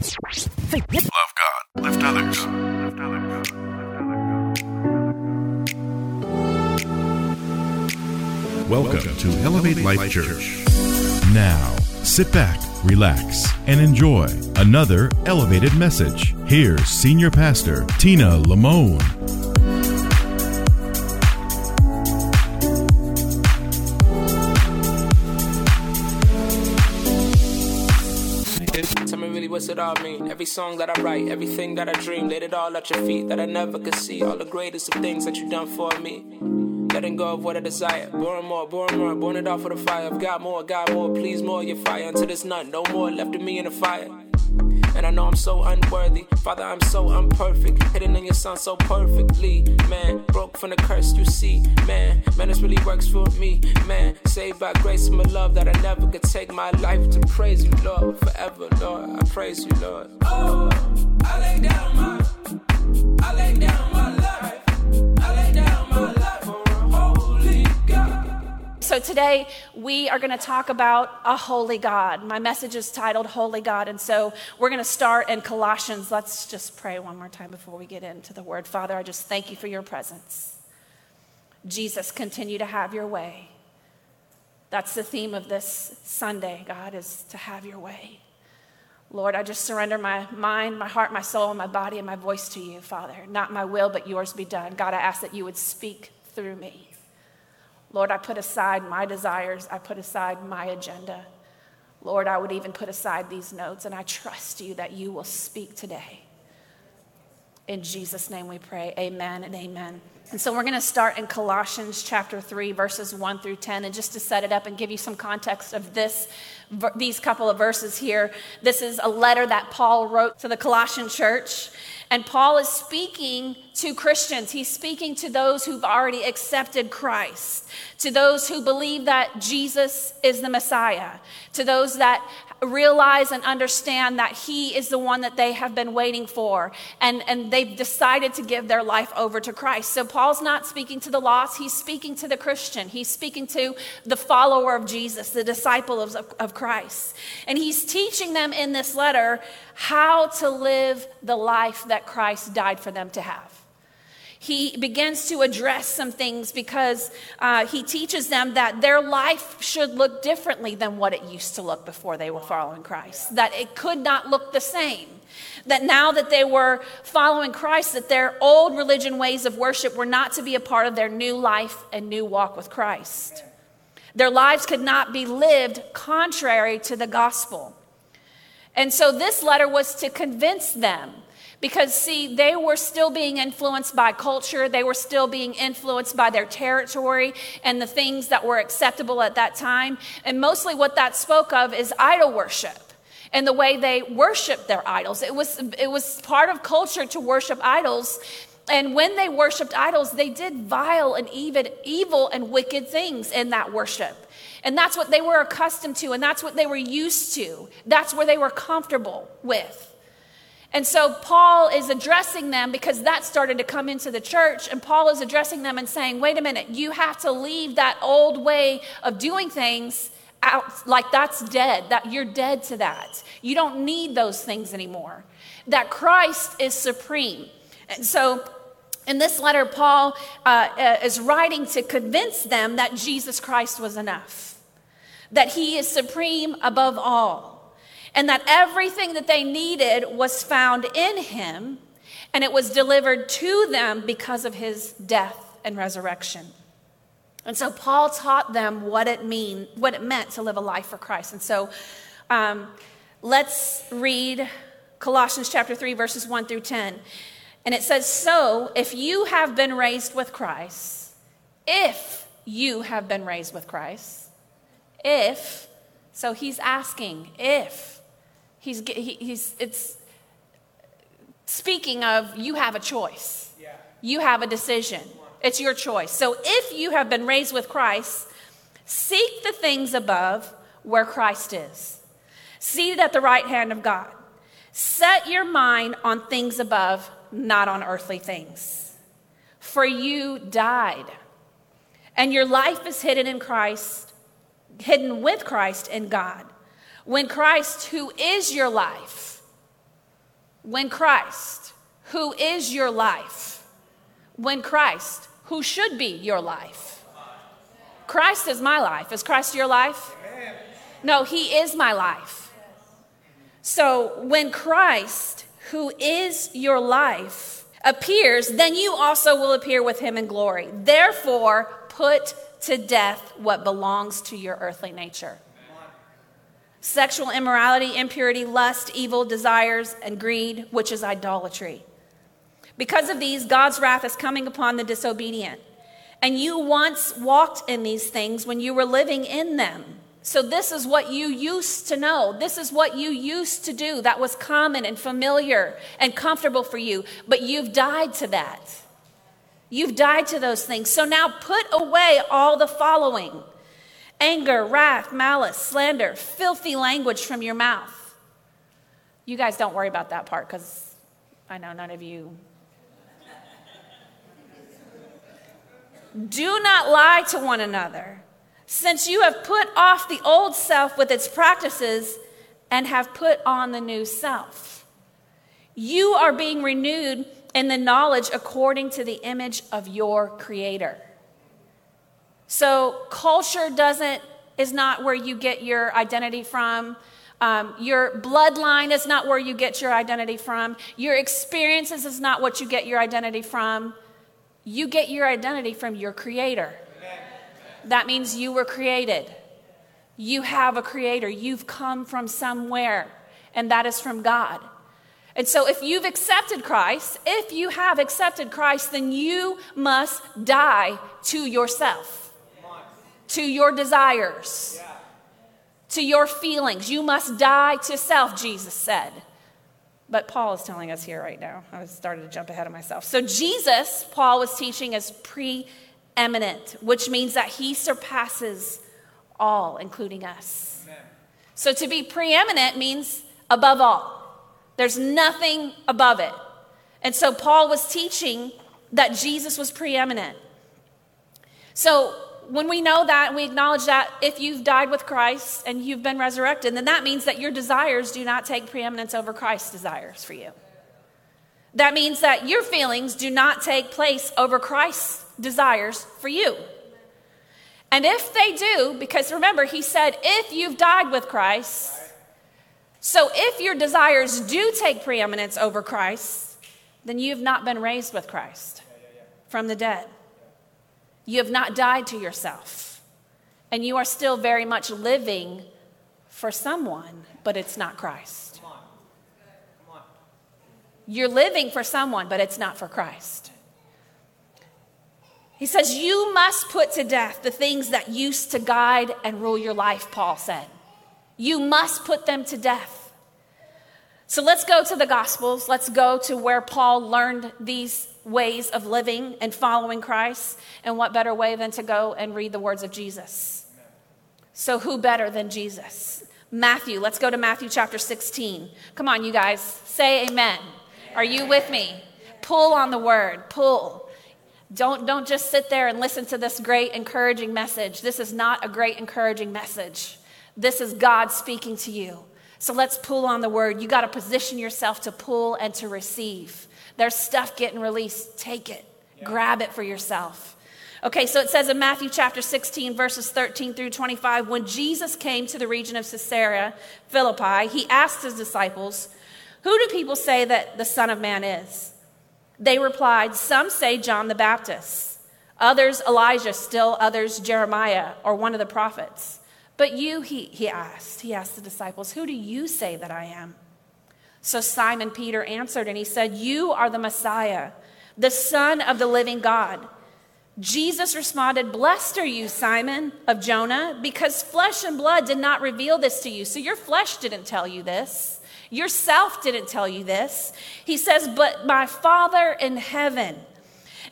Love God. Lift others. Lift others. Welcome to Elevate Life Church. Now, sit back, relax, and enjoy another elevated message. Here's Senior Pastor Tina Lamone. Song that I write, everything that I dream, laid it all at your feet that I never could see. All the greatest of things that you done for me. Letting go of what I desire. Born more, born more, born it off of the fire. I've got more, got more, please more, your fire. Until there's none, no more left of me in the fire. And I know I'm so unworthy. Father, I'm so unperfect. Hidden in your son so perfectly. Man, broke from the curse you see. Man, man, this really works for me. Man, saved by grace and my love that I never could take my life to praise you, Lord. Forever, Lord. I praise you, Lord. Oh, I lay down my, I lay down my life. I lay down So today we are going to talk about a holy God. My message is titled Holy God. And so we're going to start in Colossians. Let's just pray one more time before we get into the word. Father, I just thank you for your presence. Jesus, continue to have your way. That's the theme of this Sunday, God, is to have your way. Lord, I just surrender my mind, my heart, my soul, and my body and my voice to you, Father. Not my will, but yours be done. God, I ask that you would speak through me. Lord, I put aside my desires, I put aside my agenda. Lord, I would even put aside these notes, and I trust you that you will speak today. In Jesus' name we pray. Amen and amen. And so we're going to start in Colossians chapter 3, verses 1 through 10. And just to set it up and give you some context of this, these couple of verses here, this is a letter that Paul wrote to the Colossian church. And Paul is speaking to Christians. He's speaking to those who've already accepted Christ, to those who believe that Jesus is the Messiah, to those that realize and understand that He is the one that they have been waiting for, and, and they've decided to give their life over to Christ. So Paul's not speaking to the lost, he's speaking to the Christian. He's speaking to the follower of Jesus, the disciple of, of Christ. And he's teaching them in this letter how to live the life that Christ died for them to have he begins to address some things because uh, he teaches them that their life should look differently than what it used to look before they were following Christ, that it could not look the same. That now that they were following Christ, that their old religion ways of worship were not to be a part of their new life and new walk with Christ. Their lives could not be lived contrary to the gospel. And so this letter was to convince them because, see, they were still being influenced by culture, they were still being influenced by their territory and the things that were acceptable at that time. And mostly what that spoke of is idol worship and the way they worshiped their idols. It was, it was part of culture to worship idols. And when they worshiped idols, they did vile and even evil and wicked things in that worship. And that's what they were accustomed to, and that's what they were used to. That's where they were comfortable with. And so Paul is addressing them because that started to come into the church. And Paul is addressing them and saying, wait a minute, you have to leave that old way of doing things out like that's dead, that you're dead to that. You don't need those things anymore. That Christ is supreme. And so in this letter, Paul uh, uh is writing to convince them that Jesus Christ was enough, that he is supreme above all and that everything that they needed was found in him, and it was delivered to them because of his death and resurrection. And so Paul taught them what it mean, what it meant to live a life for Christ. And so um, let's read Colossians chapter 3, verses 1 through 10. And it says, So if you have been raised with Christ, if you have been raised with Christ, if, so he's asking, if He's, he, he's, it's speaking of you have a choice. Yeah. You have a decision. It's your choice. So if you have been raised with Christ, seek the things above where Christ is, seated at the right hand of God. Set your mind on things above, not on earthly things. For you died, and your life is hidden in Christ, hidden with Christ in God. When Christ, who is your life, when Christ, who is your life, when Christ, who should be your life, Christ is my life. Is Christ your life? No, He is my life. So when Christ, who is your life, appears, then you also will appear with Him in glory. Therefore, put to death what belongs to your earthly nature sexual immorality, impurity, lust, evil desires, and greed, which is idolatry. Because of these, God's wrath is coming upon the disobedient. And you once walked in these things when you were living in them. So, this is what you used to know. This is what you used to do that was common and familiar and comfortable for you. But you've died to that. You've died to those things. So now put away all the following anger, wrath, malice, slander, filthy language from your mouth. You guys don't worry about that part because I know none of you. Do not lie to one another, since you have put off the old self with its practices and have put on the new self. You are being renewed in the knowledge according to the image of your Creator. So culture doesn't is not where you get your identity from. Um, your bloodline is not where you get your identity from. Your experiences is not what you get your identity from. You get your identity from your creator. That means you were created. You have a creator. You've come from somewhere, and that is from God. And so, if you've accepted Christ, if you have accepted Christ, then you must die to yourself to your desires, to your feelings. You must die to self, Jesus said. But Paul is telling us here right now. I started to jump ahead of myself. So, Jesus, Paul was teaching, is preeminent, which means that he surpasses all, including us. Amen. So, to be preeminent means above all, there's nothing above it. And so, Paul was teaching that Jesus was preeminent. So, when we know that and we acknowledge that if you've died with Christ and you've been resurrected, then that means that your desires do not take preeminence over Christ's desires for you. That means that your feelings do not take place over Christ's desires for you. And if they do, because remember, he said, if you've died with Christ, so if your desires do take preeminence over Christ, then you have not been raised with Christ from the dead. You have not died to yourself. And you are still very much living for someone, but it's not Christ. Come on. Come on. You're living for someone, but it's not for Christ. He says, You must put to death the things that used to guide and rule your life, Paul said. You must put them to death. So let's go to the Gospels. Let's go to where Paul learned these ways of living and following Christ. And what better way than to go and read the words of Jesus? So, who better than Jesus? Matthew, let's go to Matthew chapter 16. Come on, you guys, say amen. Are you with me? Pull on the word, pull. Don't, don't just sit there and listen to this great, encouraging message. This is not a great, encouraging message. This is God speaking to you. So let's pull on the word. You got to position yourself to pull and to receive. There's stuff getting released. Take it, yeah. grab it for yourself. Okay, so it says in Matthew chapter 16, verses 13 through 25, when Jesus came to the region of Caesarea Philippi, he asked his disciples, Who do people say that the Son of Man is? They replied, Some say John the Baptist, others Elijah, still others Jeremiah, or one of the prophets. But you, he, he asked, he asked the disciples, Who do you say that I am? So Simon Peter answered and he said, You are the Messiah, the Son of the living God. Jesus responded, Blessed are you, Simon of Jonah, because flesh and blood did not reveal this to you. So your flesh didn't tell you this. Yourself didn't tell you this. He says, But my Father in heaven.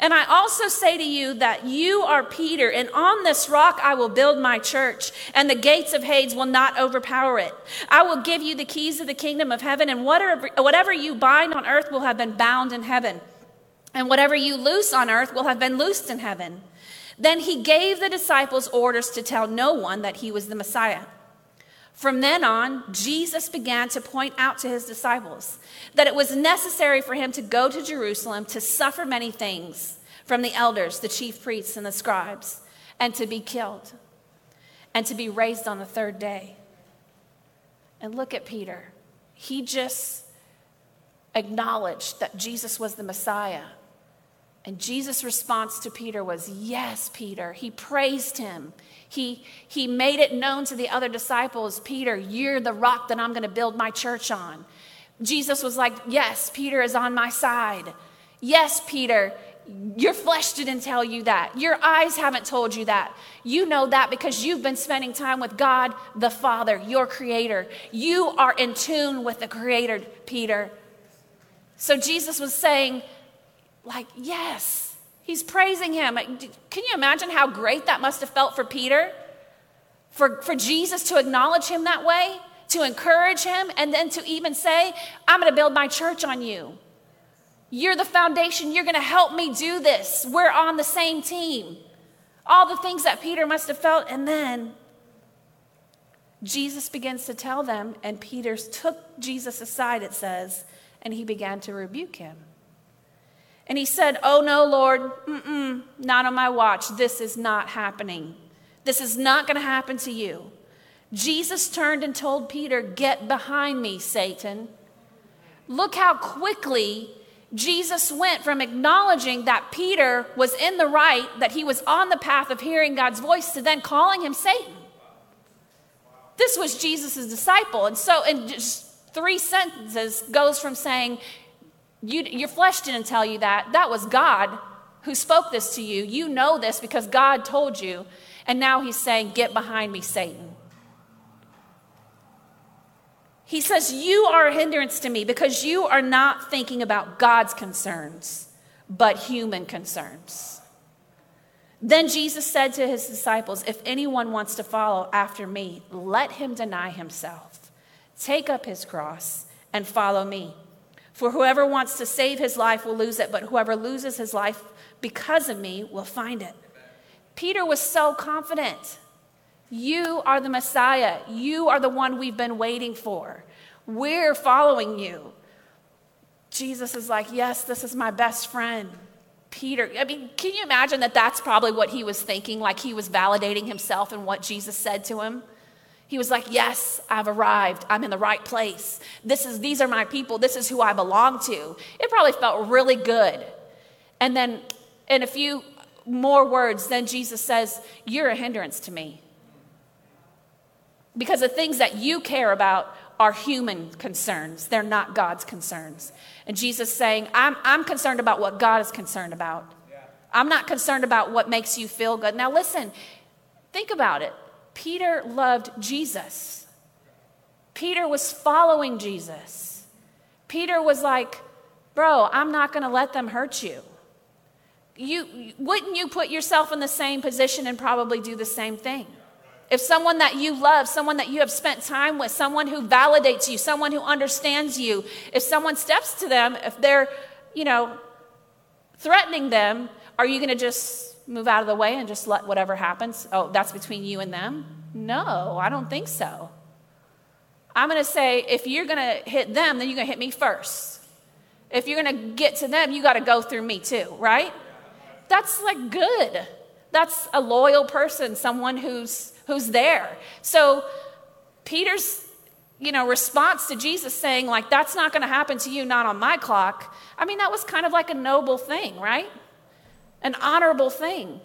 And I also say to you that you are Peter, and on this rock I will build my church, and the gates of Hades will not overpower it. I will give you the keys of the kingdom of heaven, and whatever, whatever you bind on earth will have been bound in heaven, and whatever you loose on earth will have been loosed in heaven. Then he gave the disciples orders to tell no one that he was the Messiah. From then on, Jesus began to point out to his disciples that it was necessary for him to go to Jerusalem to suffer many things from the elders, the chief priests, and the scribes, and to be killed, and to be raised on the third day. And look at Peter. He just acknowledged that Jesus was the Messiah. And Jesus' response to Peter was, Yes, Peter. He praised him. He, he made it known to the other disciples Peter, you're the rock that I'm going to build my church on. Jesus was like, Yes, Peter is on my side. Yes, Peter, your flesh didn't tell you that. Your eyes haven't told you that. You know that because you've been spending time with God the Father, your creator. You are in tune with the creator, Peter. So Jesus was saying, like, yes, he's praising him. Can you imagine how great that must have felt for Peter? For, for Jesus to acknowledge him that way, to encourage him, and then to even say, I'm going to build my church on you. You're the foundation. You're going to help me do this. We're on the same team. All the things that Peter must have felt. And then Jesus begins to tell them, and Peter took Jesus aside, it says, and he began to rebuke him. And he said, Oh, no, Lord, not on my watch. This is not happening. This is not going to happen to you. Jesus turned and told Peter, Get behind me, Satan. Look how quickly Jesus went from acknowledging that Peter was in the right, that he was on the path of hearing God's voice, to then calling him Satan. This was Jesus' disciple. And so, in just three sentences, goes from saying, you, your flesh didn't tell you that. That was God who spoke this to you. You know this because God told you. And now he's saying, Get behind me, Satan. He says, You are a hindrance to me because you are not thinking about God's concerns, but human concerns. Then Jesus said to his disciples, If anyone wants to follow after me, let him deny himself, take up his cross, and follow me. For whoever wants to save his life will lose it, but whoever loses his life because of me will find it. Peter was so confident. You are the Messiah. You are the one we've been waiting for. We're following you. Jesus is like, Yes, this is my best friend. Peter, I mean, can you imagine that that's probably what he was thinking? Like he was validating himself and what Jesus said to him? He was like, Yes, I've arrived. I'm in the right place. This is, these are my people. This is who I belong to. It probably felt really good. And then, in a few more words, then Jesus says, You're a hindrance to me. Because the things that you care about are human concerns, they're not God's concerns. And Jesus saying, I'm, I'm concerned about what God is concerned about. I'm not concerned about what makes you feel good. Now, listen, think about it. Peter loved Jesus. Peter was following Jesus. Peter was like, Bro, I'm not going to let them hurt you. You wouldn't you put yourself in the same position and probably do the same thing? If someone that you love, someone that you have spent time with, someone who validates you, someone who understands you, if someone steps to them, if they're, you know, threatening them, are you going to just move out of the way and just let whatever happens? Oh, that's between you and them? No, I don't think so. I'm going to say if you're going to hit them, then you're going to hit me first. If you're going to get to them, you got to go through me too, right? That's like good. That's a loyal person, someone who's who's there. So Peter's you know response to Jesus saying like that's not going to happen to you not on my clock. I mean that was kind of like a noble thing, right? An honorable thing.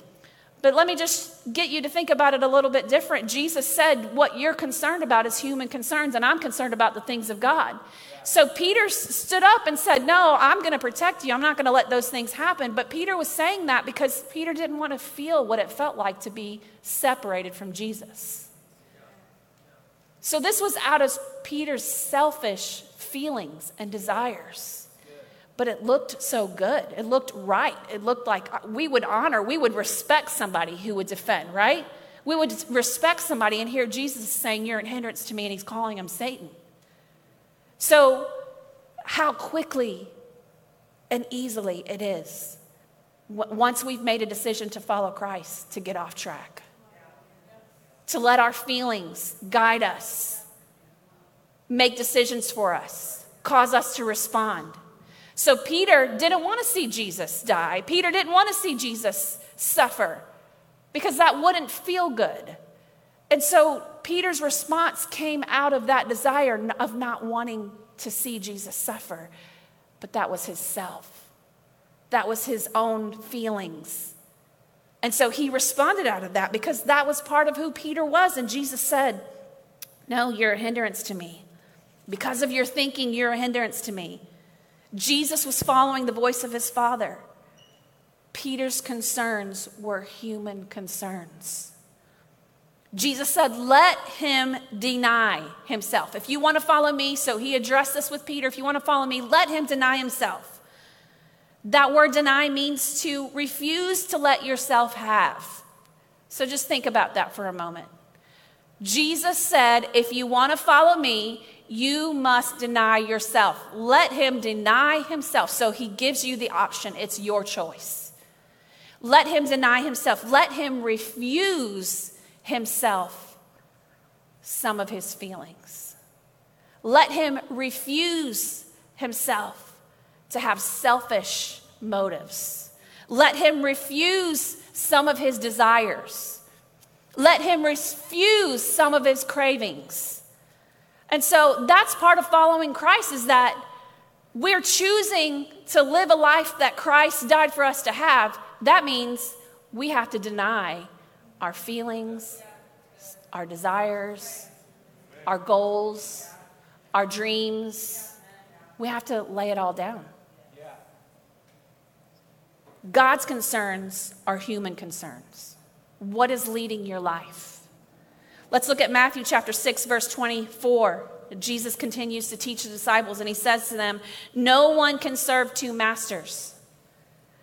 But let me just get you to think about it a little bit different. Jesus said, What you're concerned about is human concerns, and I'm concerned about the things of God. So Peter stood up and said, No, I'm going to protect you. I'm not going to let those things happen. But Peter was saying that because Peter didn't want to feel what it felt like to be separated from Jesus. So this was out of Peter's selfish feelings and desires but it looked so good. It looked right. It looked like uh, we would honor, we would respect somebody who would defend, right? We would respect somebody and hear Jesus saying, You're an hindrance to me, and he's calling him Satan. So, how quickly and easily it is once we've made a decision to follow Christ to get off track, to let our feelings guide us make decisions for us, cause us to respond. So Peter didn't want to see Jesus die. Peter didn't want to see Jesus suffer because that wouldn't feel good. And so Peter's response came out of that desire of not wanting to see Jesus suffer, but that was his self. That was his own feelings. And so he responded out of that because that was part of who Peter was. And Jesus said, No, you're a hindrance to me. Because of your thinking, you're a hindrance to me. Jesus was following the voice of his Father. Peter's concerns were human concerns. Jesus said, Let him deny himself. If you want to follow me, so he addressed this with Peter, if you want to follow me, let him deny himself. That word deny means to refuse to let yourself have. So just think about that for a moment. Jesus said, If you want to follow me, you must deny yourself. Let him deny himself. So he gives you the option, it's your choice. Let him deny himself. Let him refuse himself some of his feelings. Let him refuse himself to have selfish motives. Let him refuse some of his desires. Let him refuse some of his cravings. And so that's part of following Christ is that we're choosing to live a life that Christ died for us to have. That means we have to deny our feelings, our desires, our goals, our dreams. We have to lay it all down. God's concerns are human concerns. What is leading your life? Let's look at Matthew chapter 6, verse 24. Jesus continues to teach the disciples, and he says to them, No one can serve two masters,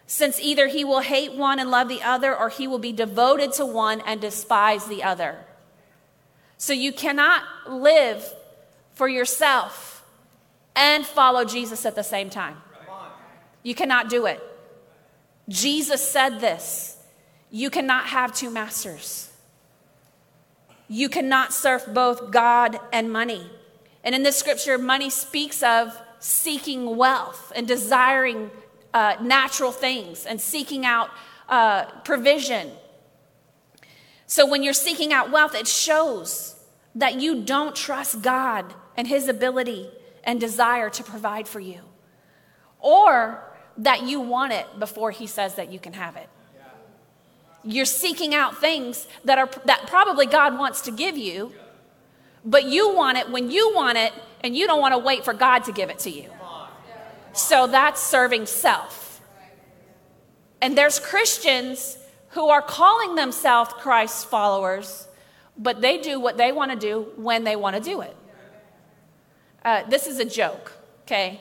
since either he will hate one and love the other, or he will be devoted to one and despise the other. So you cannot live for yourself and follow Jesus at the same time. You cannot do it. Jesus said this you cannot have two masters. You cannot serve both God and money. And in this scripture, money speaks of seeking wealth and desiring uh, natural things and seeking out uh, provision. So when you're seeking out wealth, it shows that you don't trust God and His ability and desire to provide for you, or that you want it before He says that you can have it. You're seeking out things that are that probably God wants to give you, but you want it when you want it and you don't want to wait for God to give it to you. So that's serving self. And there's Christians who are calling themselves Christ's followers, but they do what they want to do when they want to do it. Uh, this is a joke, okay?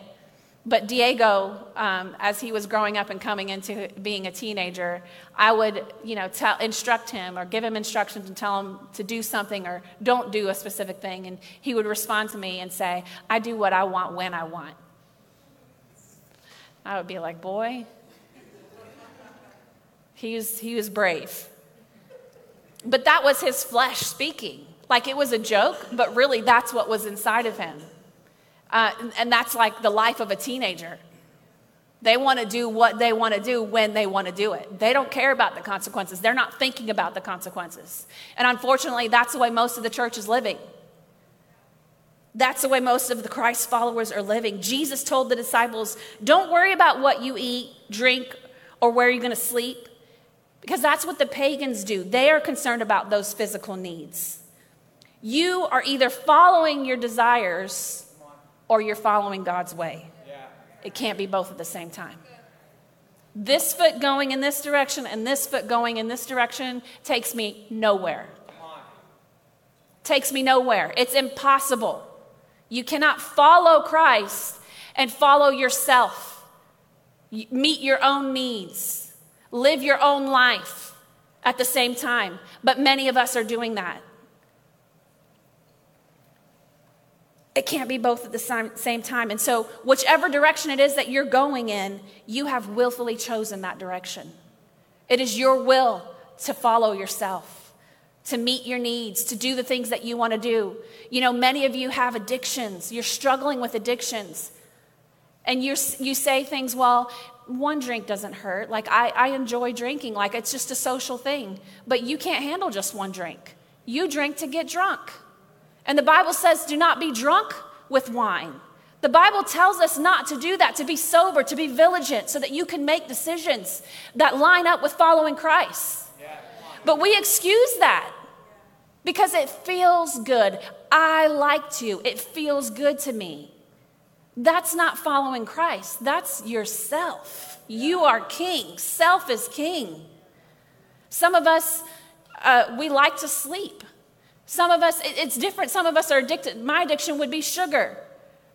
But Diego, um, as he was growing up and coming into being a teenager, I would, you know, tell, instruct him or give him instructions and tell him to do something or don't do a specific thing. And he would respond to me and say, I do what I want when I want. I would be like, boy, he was, he was brave. But that was his flesh speaking. Like it was a joke, but really that's what was inside of him. Uh, and that's like the life of a teenager. They want to do what they want to do when they want to do it. They don't care about the consequences. They're not thinking about the consequences. And unfortunately, that's the way most of the church is living. That's the way most of the Christ followers are living. Jesus told the disciples, Don't worry about what you eat, drink, or where you're going to sleep, because that's what the pagans do. They are concerned about those physical needs. You are either following your desires or you're following God's way. It can't be both at the same time. This foot going in this direction and this foot going in this direction takes me nowhere. Takes me nowhere. It's impossible. You cannot follow Christ and follow yourself. Meet your own needs. Live your own life at the same time. But many of us are doing that. It can't be both at the same time. And so, whichever direction it is that you're going in, you have willfully chosen that direction. It is your will to follow yourself, to meet your needs, to do the things that you want to do. You know, many of you have addictions. You're struggling with addictions. And you you say things, well, one drink doesn't hurt. Like, I, I enjoy drinking, like, it's just a social thing. But you can't handle just one drink. You drink to get drunk. And the Bible says, do not be drunk with wine. The Bible tells us not to do that, to be sober, to be vigilant, so that you can make decisions that line up with following Christ. But we excuse that because it feels good. I like to, it feels good to me. That's not following Christ, that's yourself. You are king, self is king. Some of us, uh, we like to sleep. Some of us, it's different. Some of us are addicted. My addiction would be sugar.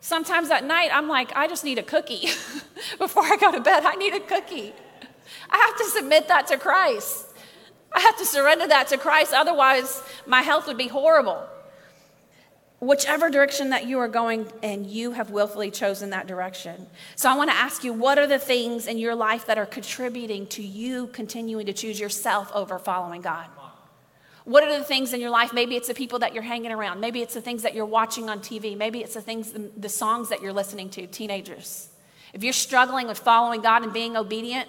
Sometimes at night, I'm like, I just need a cookie. Before I go to bed, I need a cookie. I have to submit that to Christ. I have to surrender that to Christ. Otherwise, my health would be horrible. Whichever direction that you are going and you have willfully chosen that direction. So I want to ask you what are the things in your life that are contributing to you continuing to choose yourself over following God? What are the things in your life? Maybe it's the people that you're hanging around. Maybe it's the things that you're watching on TV. Maybe it's the things, the songs that you're listening to, teenagers. If you're struggling with following God and being obedient,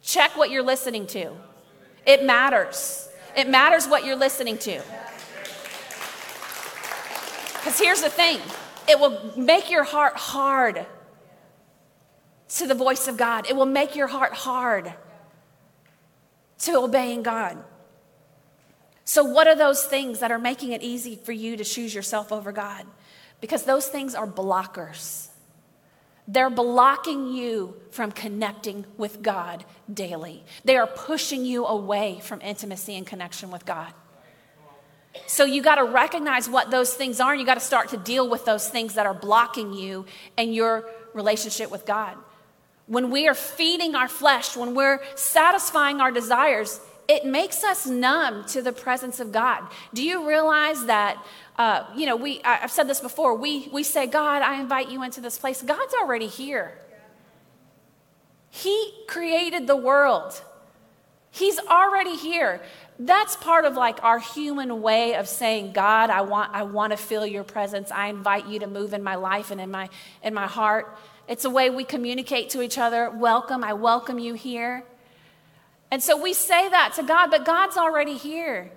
check what you're listening to. It matters. It matters what you're listening to. Because here's the thing it will make your heart hard to the voice of God, it will make your heart hard to obeying God. So, what are those things that are making it easy for you to choose yourself over God? Because those things are blockers. They're blocking you from connecting with God daily. They are pushing you away from intimacy and connection with God. So you got to recognize what those things are, and you got to start to deal with those things that are blocking you and your relationship with God. When we are feeding our flesh, when we're satisfying our desires, it makes us numb to the presence of God. Do you realize that? Uh, you know, we, I've said this before. We, we say, God, I invite you into this place. God's already here. He created the world. He's already here. That's part of like our human way of saying, God, I want, I want to feel your presence. I invite you to move in my life and in my, in my heart. It's a way we communicate to each other. Welcome, I welcome you here. And so we say that to God, but God's already here.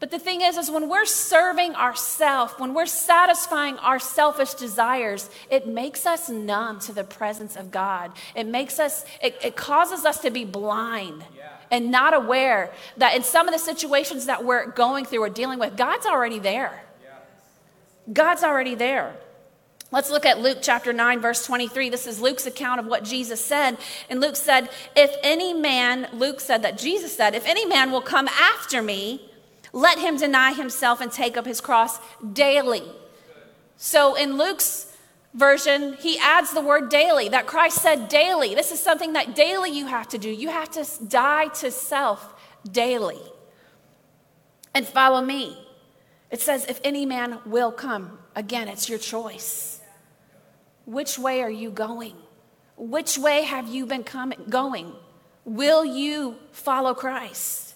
But the thing is, is when we're serving ourselves, when we're satisfying our selfish desires, it makes us numb to the presence of God. It makes us, it, it causes us to be blind yeah. and not aware that in some of the situations that we're going through or dealing with, God's already there. Yeah. God's already there. Let's look at Luke chapter 9, verse 23. This is Luke's account of what Jesus said. And Luke said, If any man, Luke said that Jesus said, If any man will come after me, let him deny himself and take up his cross daily. So in Luke's version, he adds the word daily, that Christ said daily. This is something that daily you have to do. You have to die to self daily and follow me. It says, If any man will come, again, it's your choice. Which way are you going? Which way have you been coming, going? Will you follow Christ?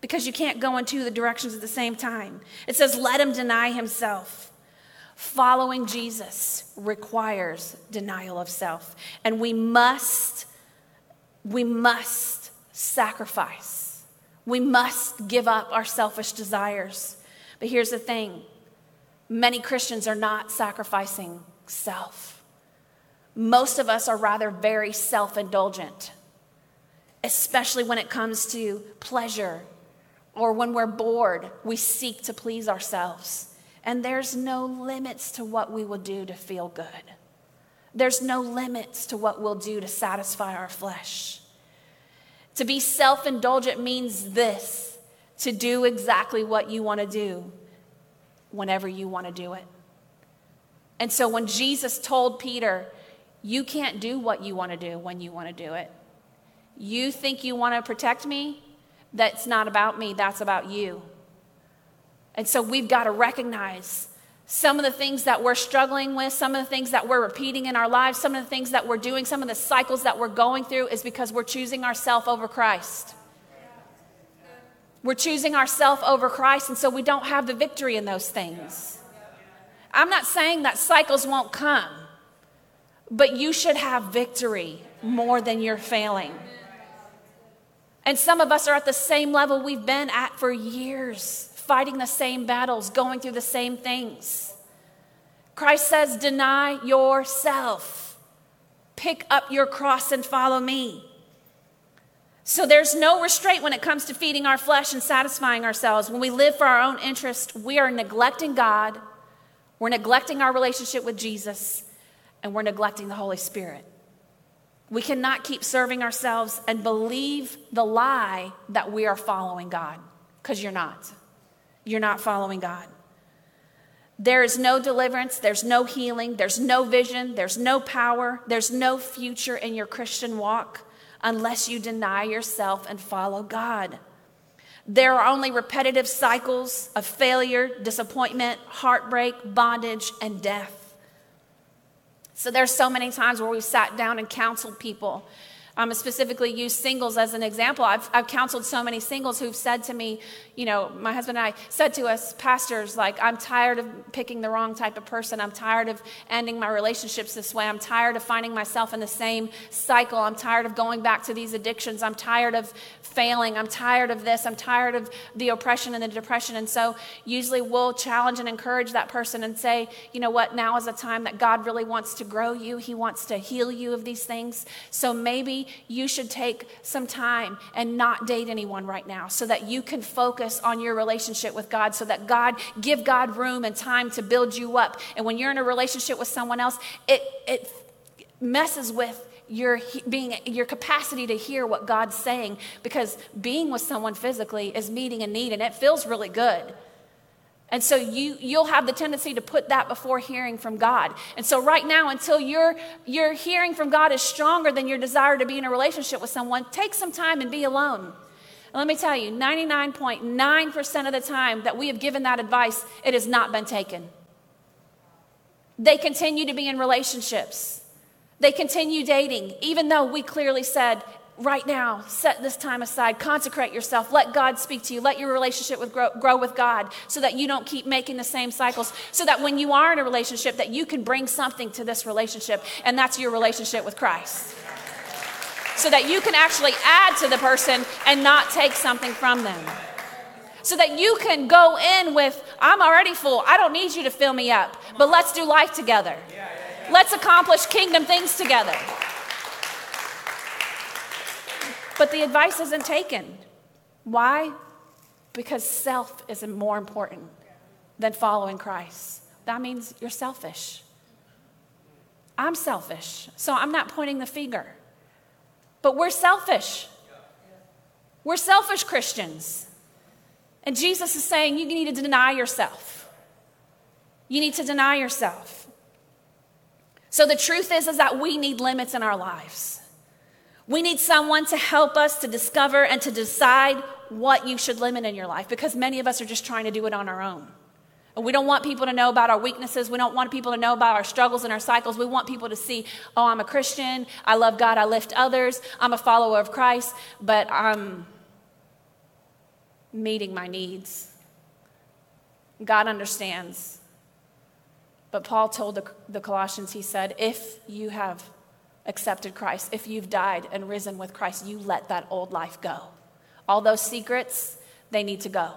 Because you can't go in two the directions at the same time. It says, let him deny himself. Following Jesus requires denial of self. And we must, we must sacrifice. We must give up our selfish desires. But here's the thing many Christians are not sacrificing self. Most of us are rather very self indulgent, especially when it comes to pleasure or when we're bored, we seek to please ourselves. And there's no limits to what we will do to feel good. There's no limits to what we'll do to satisfy our flesh. To be self indulgent means this to do exactly what you want to do whenever you want to do it. And so when Jesus told Peter, You can't do what you want to do when you want to do it, you think you want to protect me? That's not about me, that's about you. And so we've got to recognize some of the things that we're struggling with, some of the things that we're repeating in our lives, some of the things that we're doing, some of the cycles that we're going through is because we're choosing ourselves over Christ. We're choosing ourself over Christ, and so we don't have the victory in those things. I'm not saying that cycles won't come, but you should have victory more than you're failing. And some of us are at the same level we've been at for years, fighting the same battles, going through the same things. Christ says, Deny yourself, pick up your cross and follow me. So there's no restraint when it comes to feeding our flesh and satisfying ourselves. When we live for our own interest, we are neglecting God, we're neglecting our relationship with Jesus, and we're neglecting the Holy Spirit. We cannot keep serving ourselves and believe the lie that we are following God, because you're not. You're not following God. There is no deliverance, there's no healing, there's no vision, there's no power, there's no future in your Christian walk unless you deny yourself and follow God. There are only repetitive cycles of failure, disappointment, heartbreak, bondage, and death. So there's so many times where we've sat down and counseled people um, specifically use singles as an example. I've, I've counseled so many singles who've said to me, you know, my husband and I said to us, pastors, like, I'm tired of picking the wrong type of person. I'm tired of ending my relationships this way. I'm tired of finding myself in the same cycle. I'm tired of going back to these addictions. I'm tired of failing. I'm tired of this. I'm tired of the oppression and the depression. And so, usually, we'll challenge and encourage that person and say, you know what, now is a time that God really wants to grow you. He wants to heal you of these things. So, maybe you should take some time and not date anyone right now so that you can focus on your relationship with God, so that God, give God room and time to build you up. And when you're in a relationship with someone else, it, it messes with your being your capacity to hear what God's saying because being with someone physically is meeting a need and it feels really good. And so you, you'll have the tendency to put that before hearing from God. And so right now, until your, your hearing from God is stronger than your desire to be in a relationship with someone, take some time and be alone. Let me tell you, 99.9% of the time that we have given that advice, it has not been taken. They continue to be in relationships. They continue dating, even though we clearly said right now, set this time aside, consecrate yourself, let God speak to you, let your relationship with grow, grow, with God so that you don't keep making the same cycles, so that when you are in a relationship that you can bring something to this relationship, and that's your relationship with Christ. So that you can actually add to the person and not take something from them. So that you can go in with, I'm already full. I don't need you to fill me up, but let's do life together. Let's accomplish kingdom things together. But the advice isn't taken. Why? Because self is more important than following Christ. That means you're selfish. I'm selfish, so I'm not pointing the finger. But we're selfish. We're selfish Christians. And Jesus is saying you need to deny yourself. You need to deny yourself. So the truth is is that we need limits in our lives. We need someone to help us to discover and to decide what you should limit in your life because many of us are just trying to do it on our own. We don't want people to know about our weaknesses. We don't want people to know about our struggles and our cycles. We want people to see, oh, I'm a Christian. I love God. I lift others. I'm a follower of Christ, but I'm meeting my needs. God understands. But Paul told the, the Colossians, he said, if you have accepted Christ, if you've died and risen with Christ, you let that old life go. All those secrets, they need to go.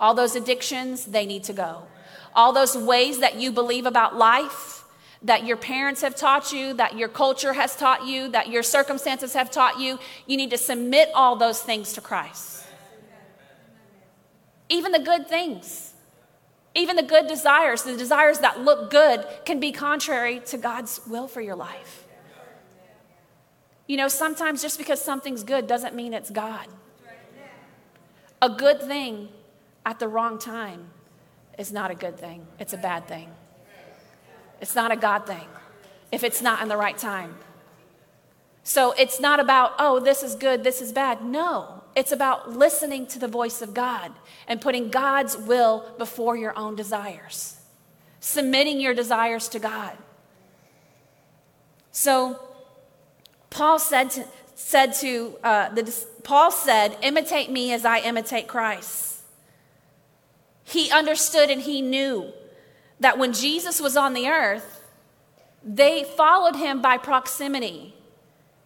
All those addictions, they need to go. All those ways that you believe about life, that your parents have taught you, that your culture has taught you, that your circumstances have taught you, you need to submit all those things to Christ. Even the good things, even the good desires, the desires that look good, can be contrary to God's will for your life. You know, sometimes just because something's good doesn't mean it's God. A good thing at the wrong time is not a good thing, it's a bad thing. It's not a God thing if it's not in the right time. So it's not about, oh, this is good, this is bad. No, it's about listening to the voice of God and putting God's will before your own desires, submitting your desires to God. So, Paul said to, said to, uh, the, Paul said, imitate me as I imitate Christ. He understood and he knew that when Jesus was on the earth, they followed him by proximity.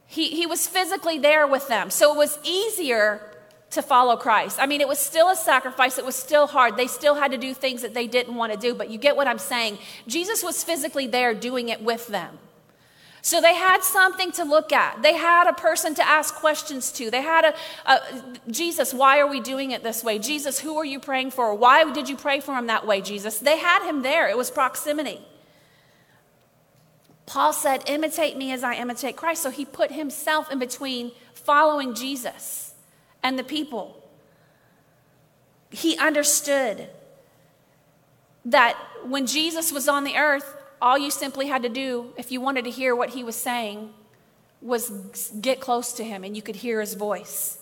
He, he was physically there with them. So it was easier to follow Christ. I mean, it was still a sacrifice, it was still hard. They still had to do things that they didn't want to do, but you get what I'm saying. Jesus was physically there doing it with them. So they had something to look at. They had a person to ask questions to. They had a, a, Jesus, why are we doing it this way? Jesus, who are you praying for? Why did you pray for him that way, Jesus? They had him there. It was proximity. Paul said, imitate me as I imitate Christ. So he put himself in between following Jesus and the people. He understood that when Jesus was on the earth, all you simply had to do, if you wanted to hear what he was saying, was get close to him and you could hear his voice.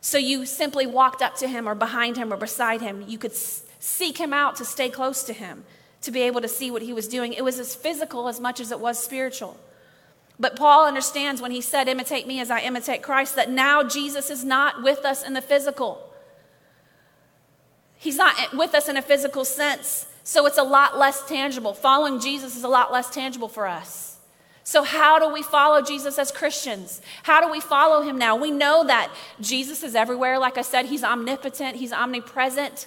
So you simply walked up to him or behind him or beside him. You could seek him out to stay close to him, to be able to see what he was doing. It was as physical as much as it was spiritual. But Paul understands when he said, Imitate me as I imitate Christ, that now Jesus is not with us in the physical. He's not eh, with us in a physical sense. So it's a lot less tangible. Following Jesus is a lot less tangible for us. So, how do we follow Jesus as Christians? How do we follow him now? We know that Jesus is everywhere. Like I said, he's omnipotent, he's omnipresent,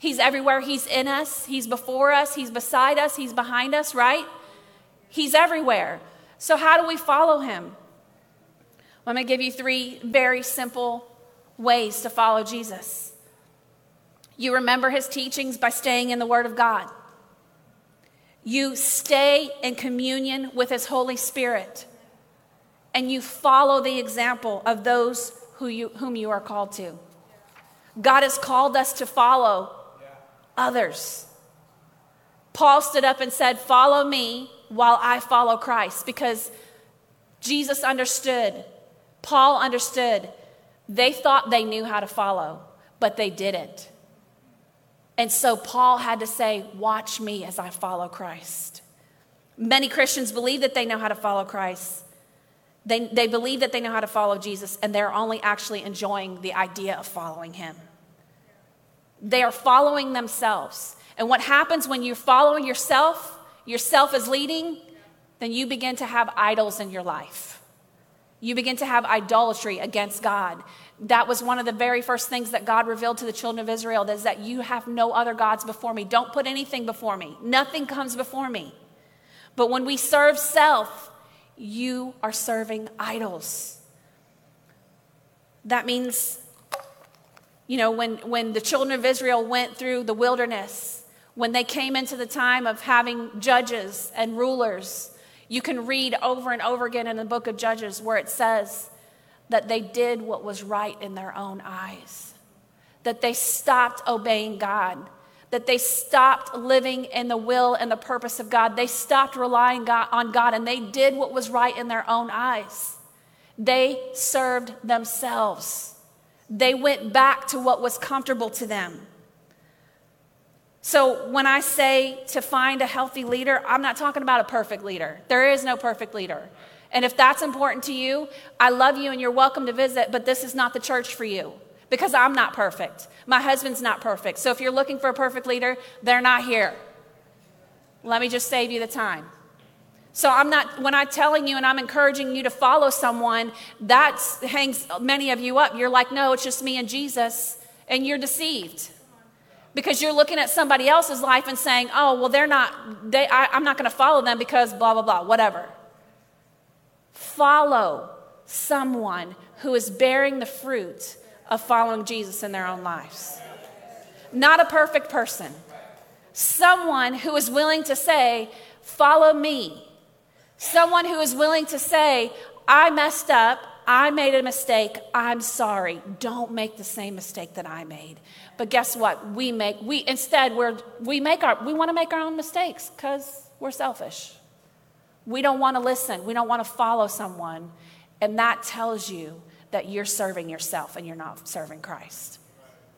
he's everywhere. He's in us, he's before us, he's beside us, he's behind us, right? He's everywhere. So, how do we follow him? I'm going to give you three very simple ways to follow Jesus. You remember his teachings by staying in the Word of God. You stay in communion with his Holy Spirit. And you follow the example of those who you, whom you are called to. God has called us to follow others. Paul stood up and said, Follow me while I follow Christ, because Jesus understood, Paul understood. They thought they knew how to follow, but they didn't. And so Paul had to say, Watch me as I follow Christ. Many Christians believe that they know how to follow Christ. They, they believe that they know how to follow Jesus, and they're only actually enjoying the idea of following him. They are following themselves. And what happens when you're following yourself, yourself is leading, then you begin to have idols in your life. You begin to have idolatry against God. That was one of the very first things that God revealed to the children of Israel is that you have no other gods before me. Don't put anything before me. Nothing comes before me. But when we serve self, you are serving idols. That means, you know, when, when the children of Israel went through the wilderness, when they came into the time of having judges and rulers, you can read over and over again in the book of Judges where it says, that they did what was right in their own eyes, that they stopped obeying God, that they stopped living in the will and the purpose of God. They stopped relying on God and they did what was right in their own eyes. They served themselves. They went back to what was comfortable to them. So, when I say to find a healthy leader, I'm not talking about a perfect leader. There is no perfect leader. And if that's important to you, I love you and you're welcome to visit, but this is not the church for you because I'm not perfect. My husband's not perfect. So if you're looking for a perfect leader, they're not here. Let me just save you the time. So I'm not when I'm telling you and I'm encouraging you to follow someone, that hangs many of you up. You're like, "No, it's just me and Jesus." And you're deceived. Because you're looking at somebody else's life and saying, "Oh, well they're not they I, I'm not going to follow them because blah blah blah, whatever." Follow someone who is bearing the fruit of following Jesus in their own lives. Not a perfect person. Someone who is willing to say, Follow me. Someone who is willing to say, I messed up. I made a mistake. I'm sorry. Don't make the same mistake that I made. But guess what? We make we instead we're we make our we want to make our own mistakes cuz we're selfish. We don't want to listen. We don't want to follow someone. And that tells you that you're serving yourself and you're not serving Christ.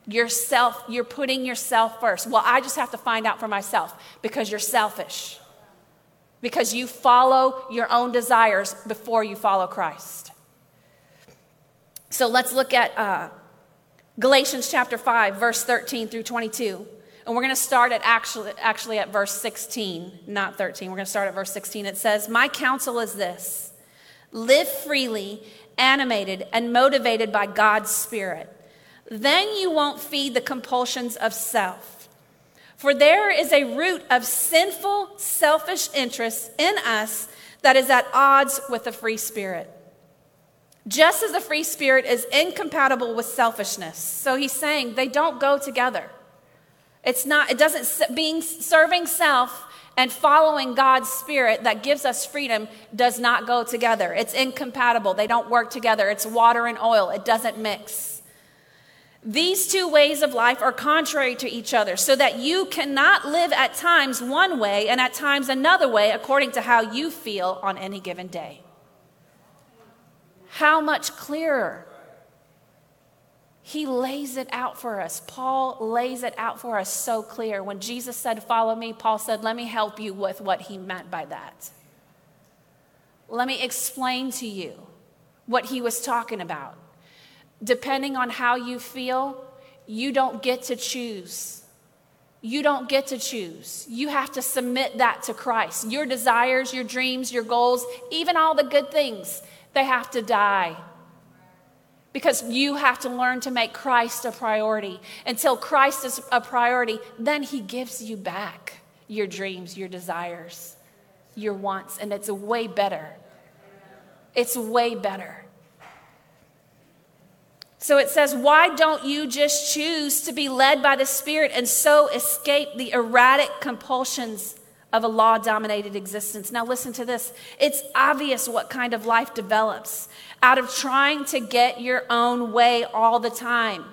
Yourself, you're putting yourself first. Well, I just have to find out for myself because you're selfish. Because you follow your own desires before you follow Christ. So let's look at uh, Galatians chapter 5, verse 13 through 22. And we're going to start at actually, actually at verse 16, not 13. We're going to start at verse 16. It says, My counsel is this live freely, animated, and motivated by God's Spirit. Then you won't feed the compulsions of self. For there is a root of sinful, selfish interests in us that is at odds with the free spirit. Just as the free spirit is incompatible with selfishness. So he's saying they don't go together. It's not, it doesn't, being serving self and following God's spirit that gives us freedom does not go together. It's incompatible. They don't work together. It's water and oil, it doesn't mix. These two ways of life are contrary to each other, so that you cannot live at times one way and at times another way according to how you feel on any given day. How much clearer he lays it out for us. Paul lays it out for us so clear. When Jesus said, Follow me, Paul said, Let me help you with what he meant by that. Let me explain to you what he was talking about. Depending on how you feel, you don't get to choose. You don't get to choose. You have to submit that to Christ. Your desires, your dreams, your goals, even all the good things, they have to die because you have to learn to make Christ a priority. Until Christ is a priority, then He gives you back your dreams, your desires, your wants, and it's way better. It's way better. So it says, Why don't you just choose to be led by the Spirit and so escape the erratic compulsions of a law dominated existence? Now, listen to this. It's obvious what kind of life develops out of trying to get your own way all the time.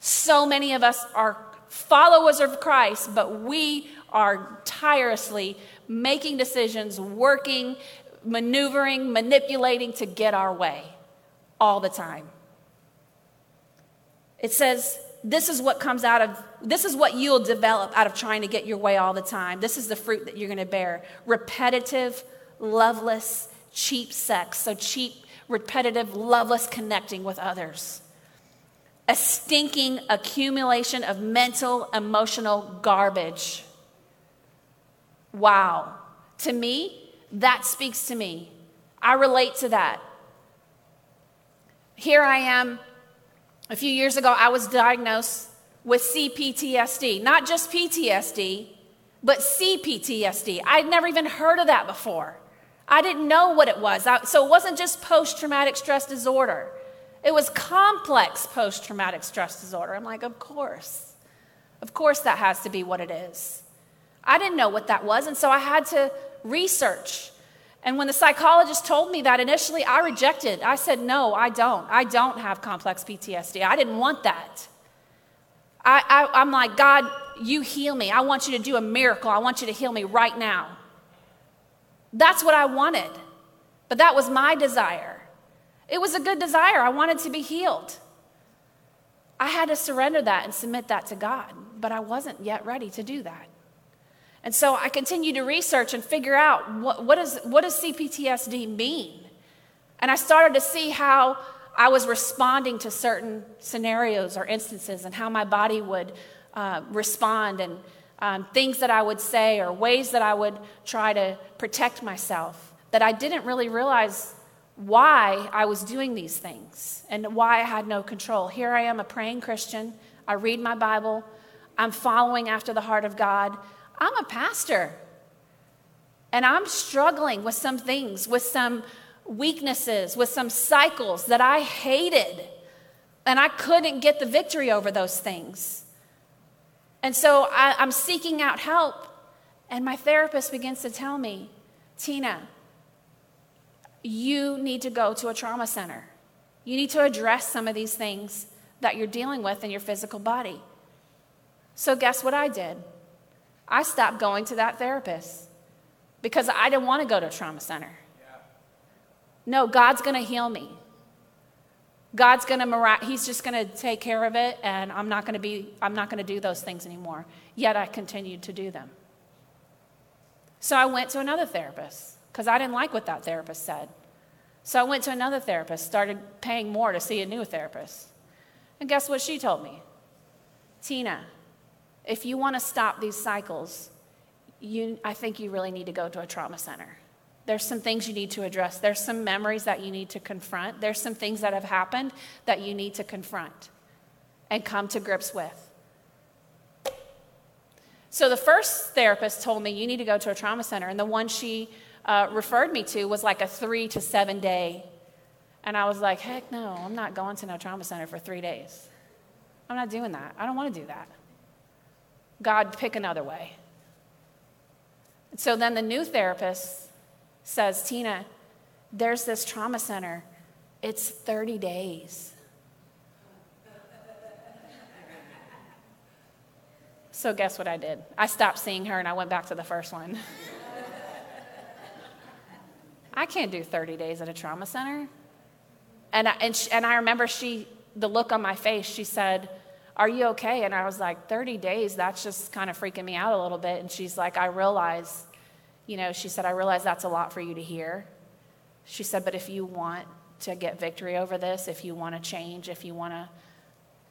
So many of us are followers of Christ, but we are tirelessly making decisions, working, maneuvering, manipulating to get our way all the time. It says, this is what comes out of, this is what you'll develop out of trying to get your way all the time. This is the fruit that you're going to bear repetitive, loveless, cheap sex. So, cheap repetitive, loveless connecting with others. A stinking accumulation of mental, emotional garbage. Wow. To me, that speaks to me. I relate to that. Here I am. A few years ago, I was diagnosed with CPTSD, not just PTSD, but CPTSD. I'd never even heard of that before. I didn't know what it was. I, so it wasn't just post traumatic stress disorder, it was complex post traumatic stress disorder. I'm like, of course. Of course, that has to be what it is. I didn't know what that was, and so I had to research. And when the psychologist told me that initially, I rejected. I said, No, I don't. I don't have complex PTSD. I didn't want that. I, I, I'm like, God, you heal me. I want you to do a miracle. I want you to heal me right now. That's what I wanted. But that was my desire. It was a good desire. I wanted to be healed. I had to surrender that and submit that to God, but I wasn't yet ready to do that. And so I continued to research and figure out what, what, is, what does CPTSD mean? And I started to see how I was responding to certain scenarios or instances and how my body would uh, respond and um, things that I would say or ways that I would try to protect myself that I didn't really realize why I was doing these things and why I had no control. Here I am, a praying Christian. I read my Bible. I'm following after the heart of God. I'm a pastor. And I'm struggling with some things, with some weaknesses, with some cycles that I hated. And I couldn't get the victory over those things. And so I, am seeking out help, and my therapist begins to tell me, Tina, you need to go to a trauma center. You need to address some of these things that you're dealing with in your physical body. So, guess what I did? I stopped going to that therapist because I didn't want to go to a trauma center. No, God's going to heal me. God's going to, he's just going to take care of it, and I'm not going to be, I'm not going to do those things anymore. Yet I continued to do them. So I went to another therapist because I didn't like what that therapist said. So I went to another therapist, started paying more to see a new therapist. And guess what she told me? Tina, if you want to stop these cycles, you, I think you really need to go to a trauma center. There's some things you need to address. There's some memories that you need to confront. There's some things that have happened that you need to confront and come to grips with. So the first therapist told me you need to go to a trauma center, and the one she uh, referred me to was like a three to seven day. And I was like, heck no, I'm not going to no trauma center for three days. I'm not doing that. I don't want to do that. God, pick another way. So then the new therapist says, Tina, there's this trauma center. It's 30 days. So, guess what I did? I stopped seeing her and I went back to the first one. I can't do 30 days at a trauma center. And I, and, she, and I remember she, the look on my face, she said, Are you okay? And I was like, 30 days, that's just kind of freaking me out a little bit. And she's like, I realize, you know, she said, I realize that's a lot for you to hear. She said, But if you want to get victory over this, if you want to change, if you want to